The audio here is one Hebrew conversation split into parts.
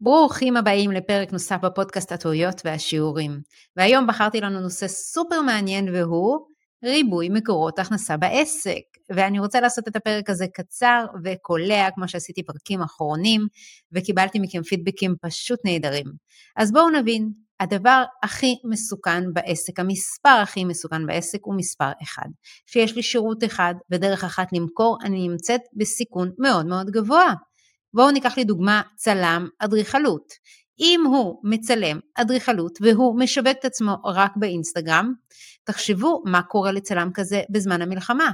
ברוכים הבאים לפרק נוסף בפודקאסט הטעויות והשיעורים. והיום בחרתי לנו נושא סופר מעניין והוא ריבוי מקורות הכנסה בעסק. ואני רוצה לעשות את הפרק הזה קצר וקולע, כמו שעשיתי פרקים אחרונים, וקיבלתי מכם פידבקים פשוט נהדרים. אז בואו נבין, הדבר הכי מסוכן בעסק, המספר הכי מסוכן בעסק הוא מספר אחד. שיש לי שירות אחד ודרך אחת למכור, אני נמצאת בסיכון מאוד מאוד גבוה. בואו ניקח לי דוגמה צלם אדריכלות. אם הוא מצלם אדריכלות והוא משווק את עצמו רק באינסטגרם, תחשבו מה קורה לצלם כזה בזמן המלחמה.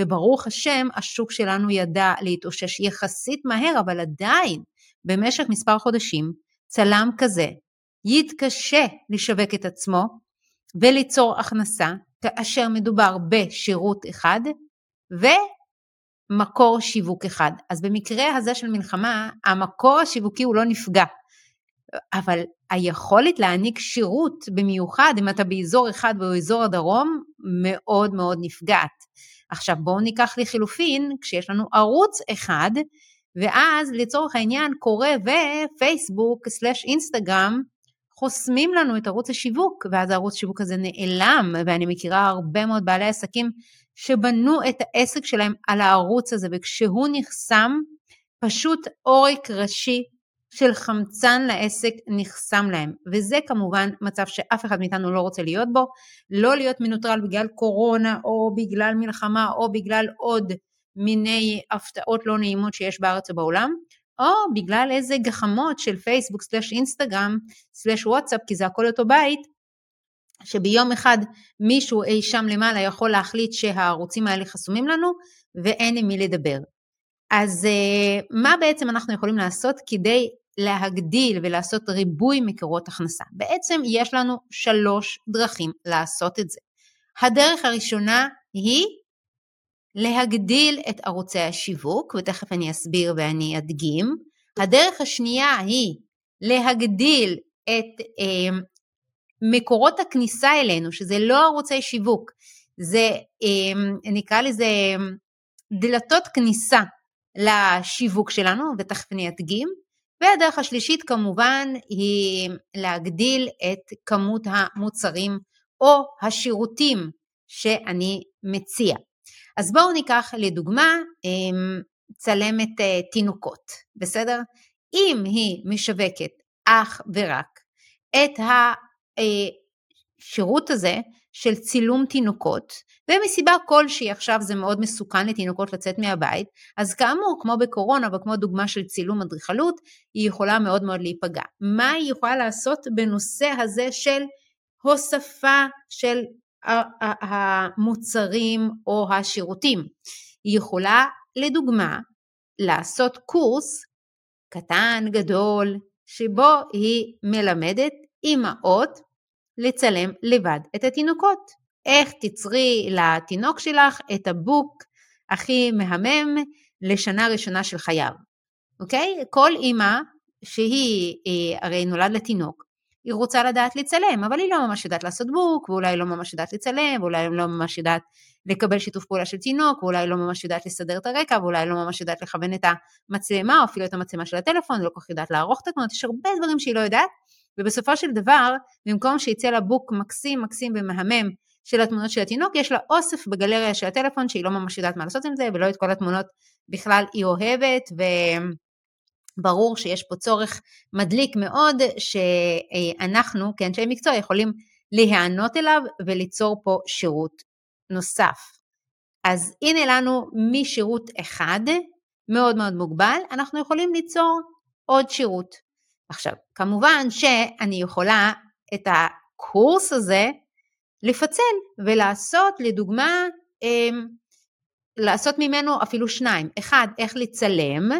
וברוך השם, השוק שלנו ידע להתאושש יחסית מהר, אבל עדיין, במשך מספר חודשים, צלם כזה יתקשה לשווק את עצמו וליצור הכנסה, כאשר מדובר בשירות אחד. מקור שיווק אחד. אז במקרה הזה של מלחמה, המקור השיווקי הוא לא נפגע. אבל היכולת להעניק שירות, במיוחד אם אתה באזור אחד באזור הדרום, מאוד מאוד נפגעת. עכשיו בואו ניקח לחילופין, כשיש לנו ערוץ אחד, ואז לצורך העניין קורא ופייסבוק סלאש אינסטגרם חוסמים לנו את ערוץ השיווק, ואז הערוץ השיווק הזה נעלם, ואני מכירה הרבה מאוד בעלי עסקים שבנו את העסק שלהם על הערוץ הזה, וכשהוא נחסם, פשוט עורק ראשי של חמצן לעסק נחסם להם, וזה כמובן מצב שאף אחד מאיתנו לא רוצה להיות בו, לא להיות מנוטרל בגלל קורונה או בגלל מלחמה או בגלל עוד מיני הפתעות לא נעימות שיש בארץ ובעולם, או בגלל איזה גחמות של פייסבוק סלש אינסטגרם סלש וואטסאפ, כי זה הכל אותו בית, שביום אחד מישהו אי שם למעלה יכול להחליט שהערוצים האלה חסומים לנו ואין עם מי לדבר. אז אה, מה בעצם אנחנו יכולים לעשות כדי להגדיל ולעשות ריבוי מקורות הכנסה? בעצם יש לנו שלוש דרכים לעשות את זה. הדרך הראשונה היא להגדיל את ערוצי השיווק, ותכף אני אסביר ואני אדגים. הדרך השנייה היא להגדיל את אה, מקורות הכניסה אלינו, שזה לא ערוצי שיווק, זה אה, נקרא לזה דלתות כניסה לשיווק שלנו, ותכף אני אדגים. והדרך השלישית כמובן היא להגדיל את כמות המוצרים או השירותים שאני מציע. אז בואו ניקח לדוגמה אמ, צלמת אה, תינוקות, בסדר? אם היא משווקת אך ורק את השירות הזה של צילום תינוקות, ומסיבה כלשהי עכשיו זה מאוד מסוכן לתינוקות לצאת מהבית, אז כאמור, כמו בקורונה וכמו דוגמה של צילום אדריכלות, היא יכולה מאוד מאוד להיפגע. מה היא יכולה לעשות בנושא הזה של הוספה של המוצרים או השירותים. היא יכולה, לדוגמה, לעשות קורס קטן, גדול, שבו היא מלמדת אימהות לצלם לבד את התינוקות. איך תצרי לתינוק שלך את הבוק הכי מהמם לשנה ראשונה של חייו, אוקיי? כל אימא שהיא, אה, הרי נולד לתינוק, היא רוצה לדעת לצלם, אבל היא לא ממש יודעת לעשות בוק, ואולי לא ממש יודעת לצלם, ואולי לא ממש יודעת לקבל שיתוף פעולה של תינוק, ואולי לא ממש יודעת לסדר את הרקע, ואולי לא ממש יודעת לכוון את המצלמה, או אפילו את המצלמה של הטלפון, לא כל כך יודעת לערוך את התמונות, יש הרבה דברים שהיא לא יודעת, ובסופו של דבר, במקום שיצא לה בוק מקסים מקסים ומהמם של התמונות של התינוק, יש לה אוסף בגלריה של הטלפון שהיא לא ממש יודעת מה לעשות עם זה, ולא את כל התמונות בכלל היא אוהבת, ו... ברור שיש פה צורך מדליק מאוד שאנחנו כאנשי מקצוע יכולים להיענות אליו וליצור פה שירות נוסף. אז הנה לנו משירות אחד מאוד מאוד מוגבל, אנחנו יכולים ליצור עוד שירות. עכשיו, כמובן שאני יכולה את הקורס הזה לפצל ולעשות לדוגמה, אמ, לעשות ממנו אפילו שניים. אחד, איך לצלם,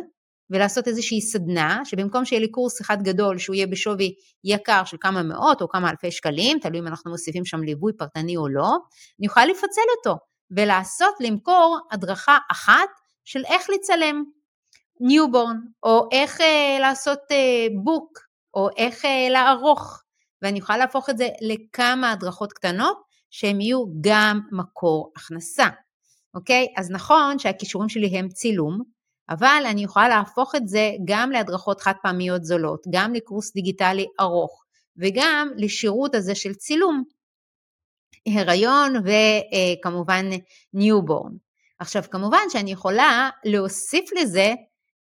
ולעשות איזושהי סדנה, שבמקום שיהיה לי קורס אחד גדול שהוא יהיה בשווי יקר של כמה מאות או כמה אלפי שקלים, תלוי אם אנחנו מוסיפים שם ליווי פרטני או לא, אני יכולה לפצל אותו ולעשות, למכור הדרכה אחת של איך לצלם newborn, או איך אה, לעשות אה, בוק, או איך אה, לערוך, ואני יכולה להפוך את זה לכמה הדרכות קטנות, שהן יהיו גם מקור הכנסה, אוקיי? אז נכון שהכישורים שלי הם צילום, אבל אני יכולה להפוך את זה גם להדרכות חד פעמיות זולות, גם לקורס דיגיטלי ארוך, וגם לשירות הזה של צילום, הריון וכמובן newborn. עכשיו כמובן שאני יכולה להוסיף לזה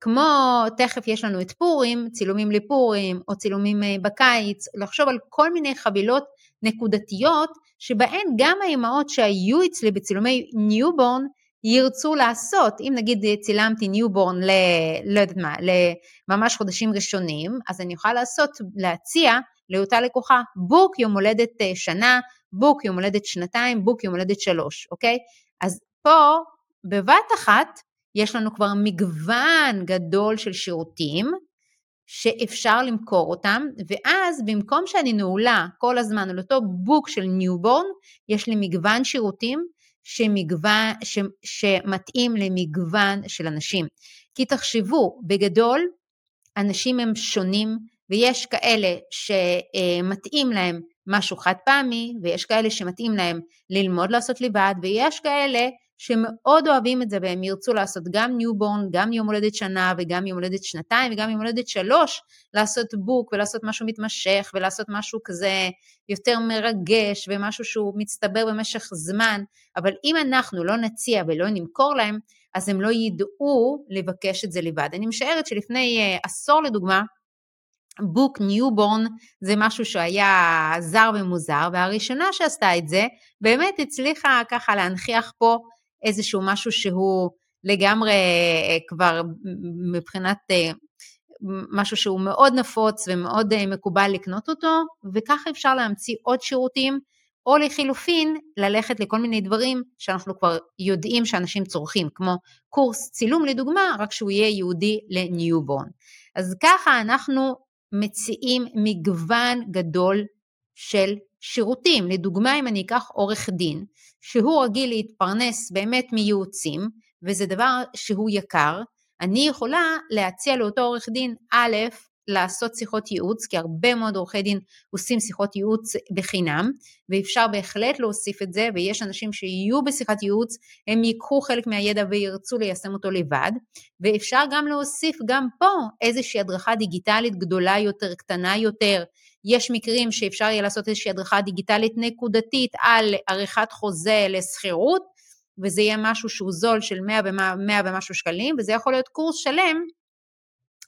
כמו תכף יש לנו את פורים, צילומים לפורים או צילומים אה, בקיץ, לחשוב על כל מיני חבילות נקודתיות שבהן גם האימהות שהיו אצלי בצילומי newborn ירצו לעשות, אם נגיד צילמתי newborn ל... לא יודעת מה, לממש חודשים ראשונים, אז אני יכולה לעשות, להציע לאותה לקוחה בוק יום הולדת אה, שנה, בוק יום הולדת שנתיים, בוק יום הולדת שלוש, אוקיי? אז פה בבת אחת יש לנו כבר מגוון גדול של שירותים שאפשר למכור אותם, ואז במקום שאני נעולה כל הזמן על אותו בוק של newborn, יש לי מגוון שירותים שמגוון, ש, שמתאים למגוון של אנשים. כי תחשבו, בגדול, אנשים הם שונים, ויש כאלה שמתאים להם משהו חד פעמי, ויש כאלה שמתאים להם ללמוד לעשות לבד, ויש כאלה שמאוד אוהבים את זה והם ירצו לעשות גם newborn, גם יום הולדת שנה וגם יום הולדת שנתיים וגם יום הולדת שלוש, לעשות בוק ולעשות משהו מתמשך ולעשות משהו כזה יותר מרגש ומשהו שהוא מצטבר במשך זמן, אבל אם אנחנו לא נציע ולא נמכור להם, אז הם לא ידעו לבקש את זה לבד. אני משערת שלפני אה, עשור לדוגמה, בוק newborn זה משהו שהיה זר ומוזר, והראשונה שעשתה את זה באמת הצליחה ככה להנכיח פה איזשהו משהו שהוא לגמרי אה, כבר מבחינת אה, משהו שהוא מאוד נפוץ ומאוד אה, מקובל לקנות אותו, וככה אפשר להמציא עוד שירותים, או לחילופין, ללכת לכל מיני דברים שאנחנו כבר יודעים שאנשים צורכים, כמו קורס צילום לדוגמה, רק שהוא יהיה ייעודי ל newborn. אז ככה אנחנו מציעים מגוון גדול של שירותים. לדוגמה, אם אני אקח עורך דין, שהוא רגיל להתפרנס באמת מייעוצים, וזה דבר שהוא יקר, אני יכולה להציע לאותו עורך דין, א', לעשות שיחות ייעוץ, כי הרבה מאוד עורכי דין עושים שיחות ייעוץ בחינם, ואפשר בהחלט להוסיף את זה, ויש אנשים שיהיו בשיחת ייעוץ, הם ייקחו חלק מהידע וירצו ליישם אותו לבד, ואפשר גם להוסיף גם פה איזושהי הדרכה דיגיטלית גדולה יותר, קטנה יותר, יש מקרים שאפשר יהיה לעשות איזושהי הדרכה דיגיטלית נקודתית על עריכת חוזה לשכירות, וזה יהיה משהו שהוא זול של 100 100 ומשהו שקלים, וזה יכול להיות קורס שלם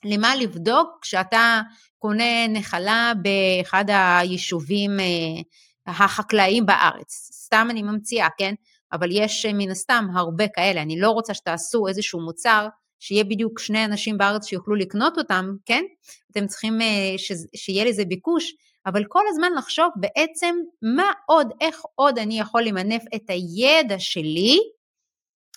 למה לבדוק כשאתה קונה נחלה באחד היישובים אה, החקלאיים בארץ. סתם אני ממציאה, כן? אבל יש מן הסתם הרבה כאלה. אני לא רוצה שתעשו איזשהו מוצר שיהיה בדיוק שני אנשים בארץ שיוכלו לקנות אותם, כן? אתם צריכים אה, ש, שיהיה לזה ביקוש, אבל כל הזמן לחשוב בעצם מה עוד, איך עוד אני יכול למנף את הידע שלי,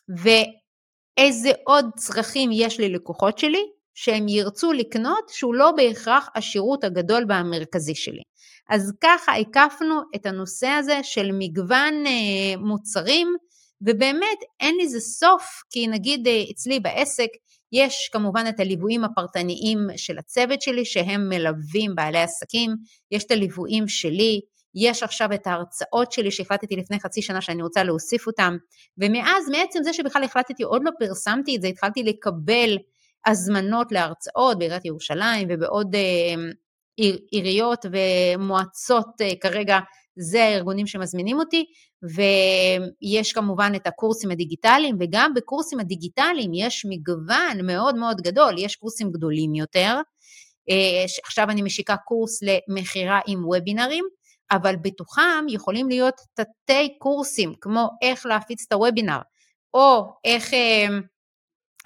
ואיזה עוד צרכים יש ללקוחות שלי, שהם ירצו לקנות, שהוא לא בהכרח השירות הגדול והמרכזי שלי. אז ככה הקפנו את הנושא הזה של מגוון אה, מוצרים, ובאמת אין לזה סוף, כי נגיד אה, אצלי בעסק יש כמובן את הליוויים הפרטניים של הצוות שלי שהם מלווים בעלי עסקים, יש את הליוויים שלי, יש עכשיו את ההרצאות שלי שהחלטתי לפני חצי שנה שאני רוצה להוסיף אותם, ומאז מעצם זה שבכלל החלטתי, עוד לא פרסמתי את זה, התחלתי לקבל הזמנות להרצאות בעיריית ירושלים ובעוד אה, עיר, עיריות ומועצות אה, כרגע זה הארגונים שמזמינים אותי, ויש כמובן את הקורסים הדיגיטליים, וגם בקורסים הדיגיטליים יש מגוון מאוד מאוד גדול, יש קורסים גדולים יותר. אה, עכשיו אני משיקה קורס למכירה עם וובינרים, אבל בתוכם יכולים להיות תתי קורסים, כמו איך להפיץ את הוובינר, או איך אה,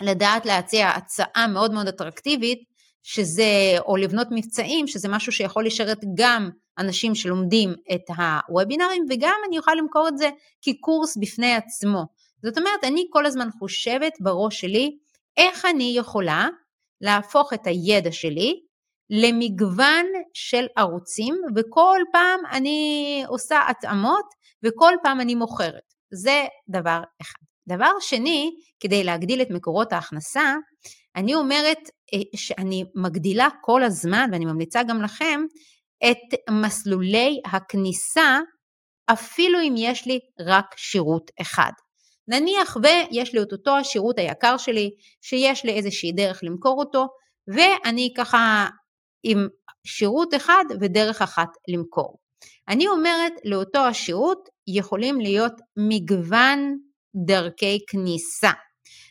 לדעת להציע הצעה מאוד מאוד אטרקטיבית, שזה, או לבנות מבצעים, שזה משהו שיכול לשרת גם אנשים שלומדים את הוובינרים, וגם אני אוכל למכור את זה כקורס בפני עצמו. זאת אומרת, אני כל הזמן חושבת בראש שלי, איך אני יכולה להפוך את הידע שלי למגוון של ערוצים, וכל פעם אני עושה התאמות, וכל פעם אני מוכרת. זה דבר אחד. דבר שני, כדי להגדיל את מקורות ההכנסה, אני אומרת אה, שאני מגדילה כל הזמן, ואני ממליצה גם לכם, את מסלולי הכניסה, אפילו אם יש לי רק שירות אחד. נניח ויש לי את אותו השירות היקר שלי, שיש לי איזושהי דרך למכור אותו, ואני ככה עם שירות אחד ודרך אחת למכור. אני אומרת לאותו השירות יכולים להיות מגוון דרכי כניסה.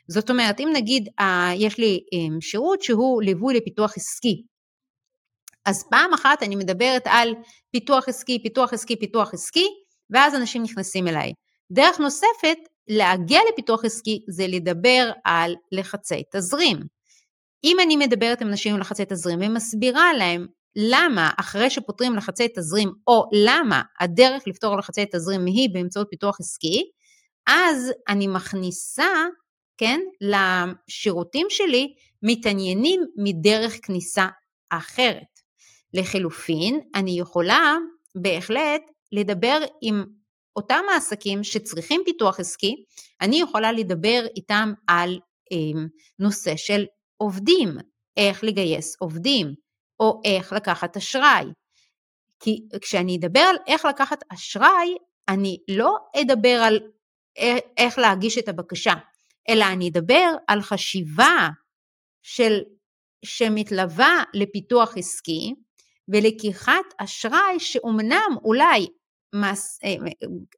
זאת אומרת, אם נגיד יש לי אמ, שירות שהוא ליווי לפיתוח עסקי, אז פעם אחת אני מדברת על פיתוח עסקי, פיתוח עסקי, פיתוח עסקי, ואז אנשים נכנסים אליי. דרך נוספת, להגיע לפיתוח עסקי זה לדבר על לחצי תזרים. אם אני מדברת עם אנשים עם לחצי תזרים ומסבירה להם למה אחרי שפותרים לחצי תזרים, או למה הדרך לפתור לחצי תזרים היא באמצעות פיתוח עסקי, אז אני מכניסה, כן, לשירותים שלי מתעניינים מדרך כניסה אחרת. לחילופין, אני יכולה בהחלט לדבר עם אותם העסקים שצריכים פיתוח עסקי, אני יכולה לדבר איתם על אה, נושא של עובדים, איך לגייס עובדים, או איך לקחת אשראי. כי כשאני אדבר על איך לקחת אשראי, אני לא אדבר על איך להגיש את הבקשה, אלא אני אדבר על חשיבה של, שמתלווה לפיתוח עסקי ולקיחת אשראי שאומנם אולי מס, אה,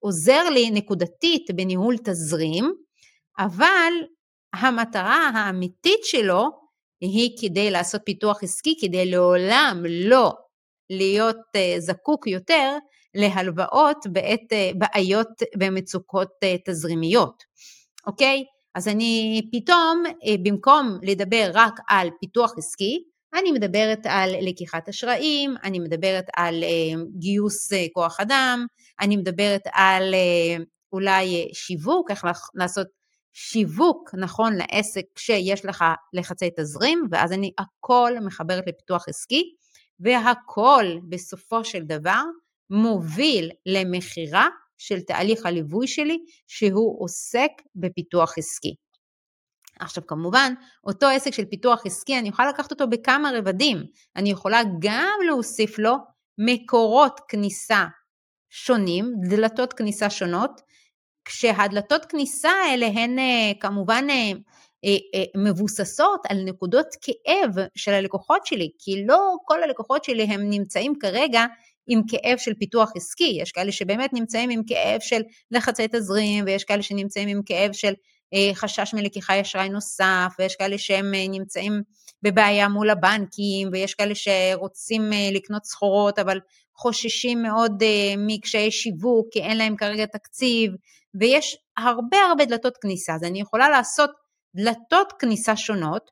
עוזר לי נקודתית בניהול תזרים, אבל המטרה האמיתית שלו היא כדי לעשות פיתוח עסקי, כדי לעולם לא להיות אה, זקוק יותר להלוואות בעת אה, בעיות ומצוקות תזרימיות, אוקיי? אז אני פתאום, במקום לדבר רק על פיתוח עסקי, אני מדברת על לקיחת אשראים, אני מדברת על אה, גיוס אה, כוח אדם, אני מדברת על אה, אולי שיווק, איך לעשות שיווק נכון לעסק כשיש לך לחצי תזרים, ואז אני הכל מחברת לפיתוח עסקי, והכל בסופו של דבר מוביל למכירה של תהליך הליווי שלי שהוא עוסק בפיתוח עסקי. עכשיו כמובן, אותו עסק של פיתוח עסקי, אני יכולה לקחת אותו בכמה רבדים. אני יכולה גם להוסיף לו מקורות כניסה שונים, דלתות כניסה שונות, כשהדלתות כניסה האלה הן אה, כמובן אה, אה, מבוססות על נקודות כאב של הלקוחות שלי, כי לא כל הלקוחות שלי הם נמצאים כרגע עם כאב של פיתוח עסקי, יש כאלה שבאמת נמצאים עם כאב של לחצי תזרים, ויש כאלה שנמצאים עם כאב של חשש מלקיחה אשראי נוסף, ויש כאלה שהם אה, נמצאים בבעיה מול הבנקים, ויש כאלה שרוצים אה, לקנות סחורות, אבל חוששים מאוד מקשיי שיווק, כי אין להם כרגע תקציב, ויש הרבה הרבה דלתות כניסה, אז אני יכולה לעשות דלתות כניסה שונות,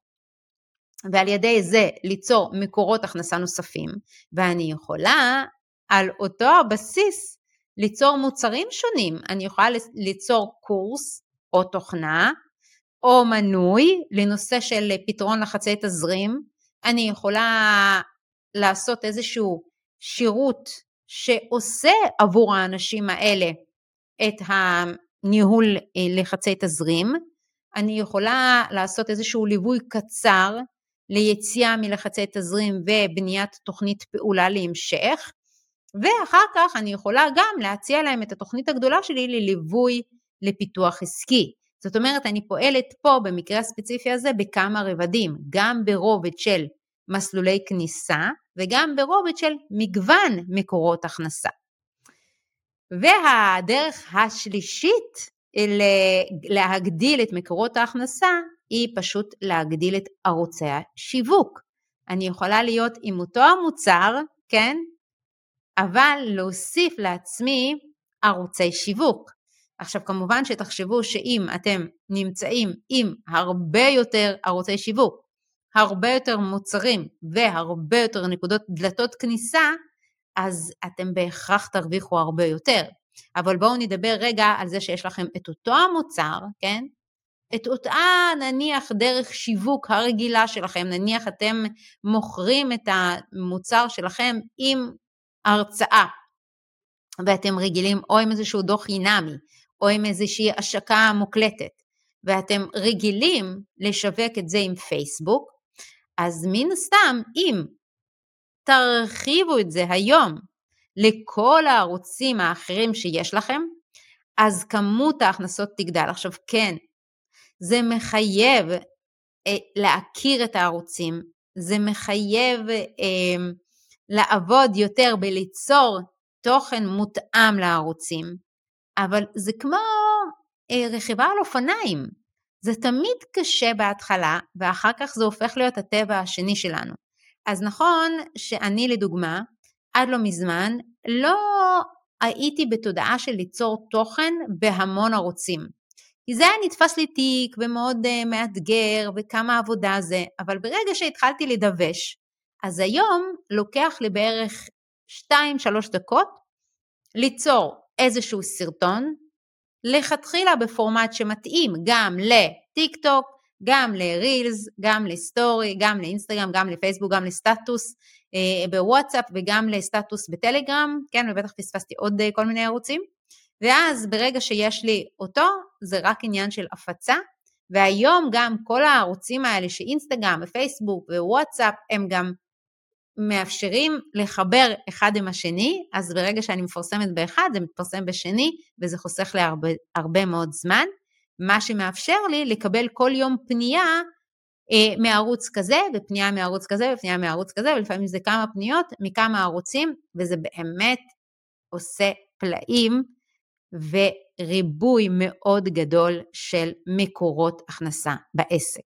ועל ידי זה ליצור מקורות הכנסה נוספים, ואני יכולה על אותו הבסיס ליצור מוצרים שונים. אני יכולה ליצור קורס או תוכנה, או מנוי לנושא של פתרון לחצי תזרים. אני יכולה לעשות איזשהו שירות שעושה עבור האנשים האלה את הניהול אה, לחצי תזרים. אני יכולה לעשות איזשהו ליווי קצר ליציאה מלחצי תזרים ובניית תוכנית פעולה להמשך, ואחר כך אני יכולה גם להציע להם את התוכנית הגדולה שלי לליווי לפיתוח עסקי. זאת אומרת, אני פועלת פה במקרה הספציפי הזה בכמה רבדים, גם ברובד של מסלולי כניסה וגם ברובד של מגוון מקורות הכנסה. והדרך השלישית להגדיל את מקורות ההכנסה היא פשוט להגדיל את ערוצי השיווק. אני יכולה להיות עם אותו המוצר, כן? אבל להוסיף לעצמי ערוצי שיווק. עכשיו כמובן שתחשבו שאם אתם נמצאים עם הרבה יותר ערוצי שיווק, הרבה יותר מוצרים והרבה יותר נקודות דלתות כניסה, אז אתם בהכרח תרוויחו הרבה יותר. אבל בואו נדבר רגע על זה שיש לכם את אותו המוצר, כן? את אותה נניח דרך שיווק הרגילה שלכם, נניח אתם מוכרים את המוצר שלכם עם הרצאה, ואתם רגילים או עם איזשהו דוח חינמי, או עם איזושהי השקה מוקלטת, ואתם רגילים לשווק את זה עם פייסבוק, אז מן הסתם אם תרחיבו את זה היום לכל הערוצים האחרים שיש לכם, אז כמות ההכנסות תגדל. עכשיו כן, זה מחייב אה, להכיר את הערוצים, זה מחייב אה, לעבוד יותר בליצור תוכן מותאם לערוצים, אבל זה כמו אה, רכיבה על אופניים, זה תמיד קשה בהתחלה ואחר כך זה הופך להיות הטבע השני שלנו. אז נכון שאני לדוגמה, עד לא מזמן, לא הייתי בתודעה של ליצור תוכן בהמון ערוצים. כי זה היה נתפס לי תיק ומאוד uh, מאתגר וכמה עבודה זה, אבל ברגע שהתחלתי לדווש, אז היום לוקח לי בערך 2-3 דקות ליצור איזשהו סרטון, לכתחילה בפורמט שמתאים גם לטיק טוק, גם לרילס, גם לסטורי, גם לאינסטגרם, גם לפייסבוק, גם לסטטוס אה, בוואטסאפ וגם לסטטוס בטלגרם, כן, ובטח פספסתי עוד אה, כל מיני ערוצים. ואז ברגע שיש לי אותו, זה רק עניין של הפצה, והיום גם כל הערוצים האלה שאינסטגרם ופייסבוק ווואטסאפ הם גם מאפשרים לחבר אחד עם השני, אז ברגע שאני מפרסמת באחד זה מתפרסם בשני וזה חוסך לי הרבה, הרבה מאוד זמן, מה שמאפשר לי לקבל כל יום פנייה אה, מערוץ כזה ופנייה מערוץ כזה ופנייה מערוץ כזה ולפעמים זה כמה פניות מכמה ערוצים וזה באמת עושה פלאים וריבוי מאוד גדול של מקורות הכנסה בעסק.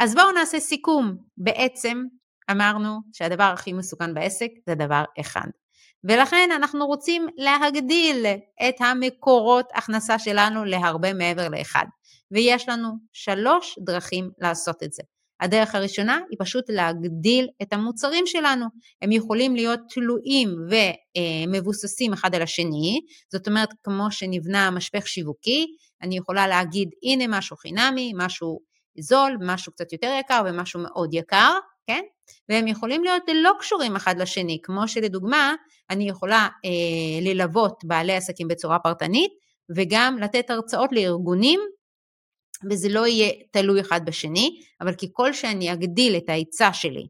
אז בואו נעשה סיכום. בעצם אמרנו שהדבר הכי מסוכן בעסק זה דבר אחד. ולכן אנחנו רוצים להגדיל את המקורות הכנסה שלנו להרבה מעבר לאחד. ויש לנו שלוש דרכים לעשות את זה. הדרך הראשונה היא פשוט להגדיל את המוצרים שלנו. הם יכולים להיות תלויים ומבוססים אחד על השני, זאת אומרת כמו שנבנה משפך שיווקי, אני יכולה להגיד הנה משהו חינמי, משהו זול, משהו קצת יותר יקר ומשהו מאוד יקר, כן? והם יכולים להיות לא קשורים אחד לשני, כמו שלדוגמה, אני יכולה אה, ללוות בעלי עסקים בצורה פרטנית, וגם לתת הרצאות לארגונים וזה לא יהיה תלוי אחד בשני, אבל ככל שאני אגדיל את ההיצע שלי,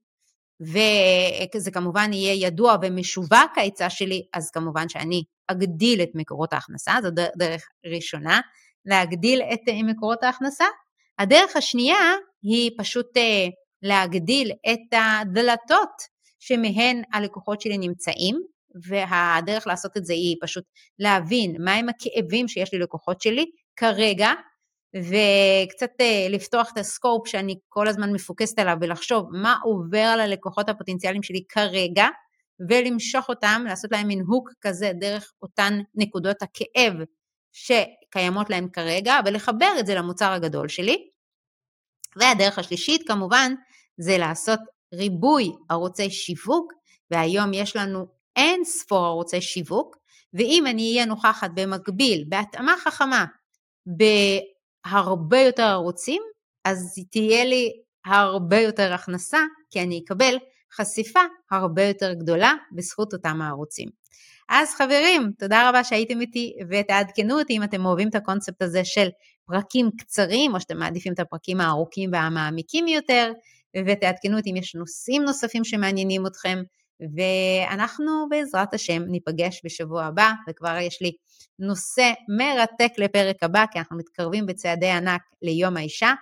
וזה כמובן יהיה ידוע ומשווק ההיצע שלי, אז כמובן שאני אגדיל את מקורות ההכנסה, זו דרך ראשונה, להגדיל את מקורות ההכנסה. הדרך השנייה היא פשוט אה, להגדיל את הדלתות שמהן הלקוחות שלי נמצאים, והדרך לעשות את זה היא פשוט להבין מהם הכאבים שיש ללקוחות שלי כרגע, וקצת אה, לפתוח את הסקופ שאני כל הזמן מפוקסת עליו ולחשוב מה עובר על הלקוחות הפוטנציאליים שלי כרגע, ולמשוך אותם, לעשות להם מין הוק כזה דרך אותן נקודות הכאב שקיימות להם כרגע, ולחבר את זה למוצר הגדול שלי. והדרך השלישית כמובן זה לעשות ריבוי ערוצי שיווק, והיום יש לנו אין ספור ערוצי שיווק, ואם אני אהיה נוכחת במקביל בהתאמה חכמה הרבה יותר ערוצים, אז תהיה לי הרבה יותר הכנסה, כי אני אקבל חשיפה הרבה יותר גדולה בזכות אותם הערוצים. אז חברים, תודה רבה שהייתם איתי ותעדכנו אותי אם אתם אוהבים את הקונספט הזה של פרקים קצרים, או שאתם מעדיפים את הפרקים הארוכים והמעמיקים יותר, ותעדכנו אותי אם יש נושאים נוספים שמעניינים אתכם. ואנחנו בעזרת השם ניפגש בשבוע הבא, וכבר יש לי נושא מרתק לפרק הבא, כי אנחנו מתקרבים בצעדי ענק ליום האישה,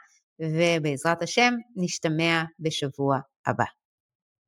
ובעזרת השם נשתמע בשבוע הבא.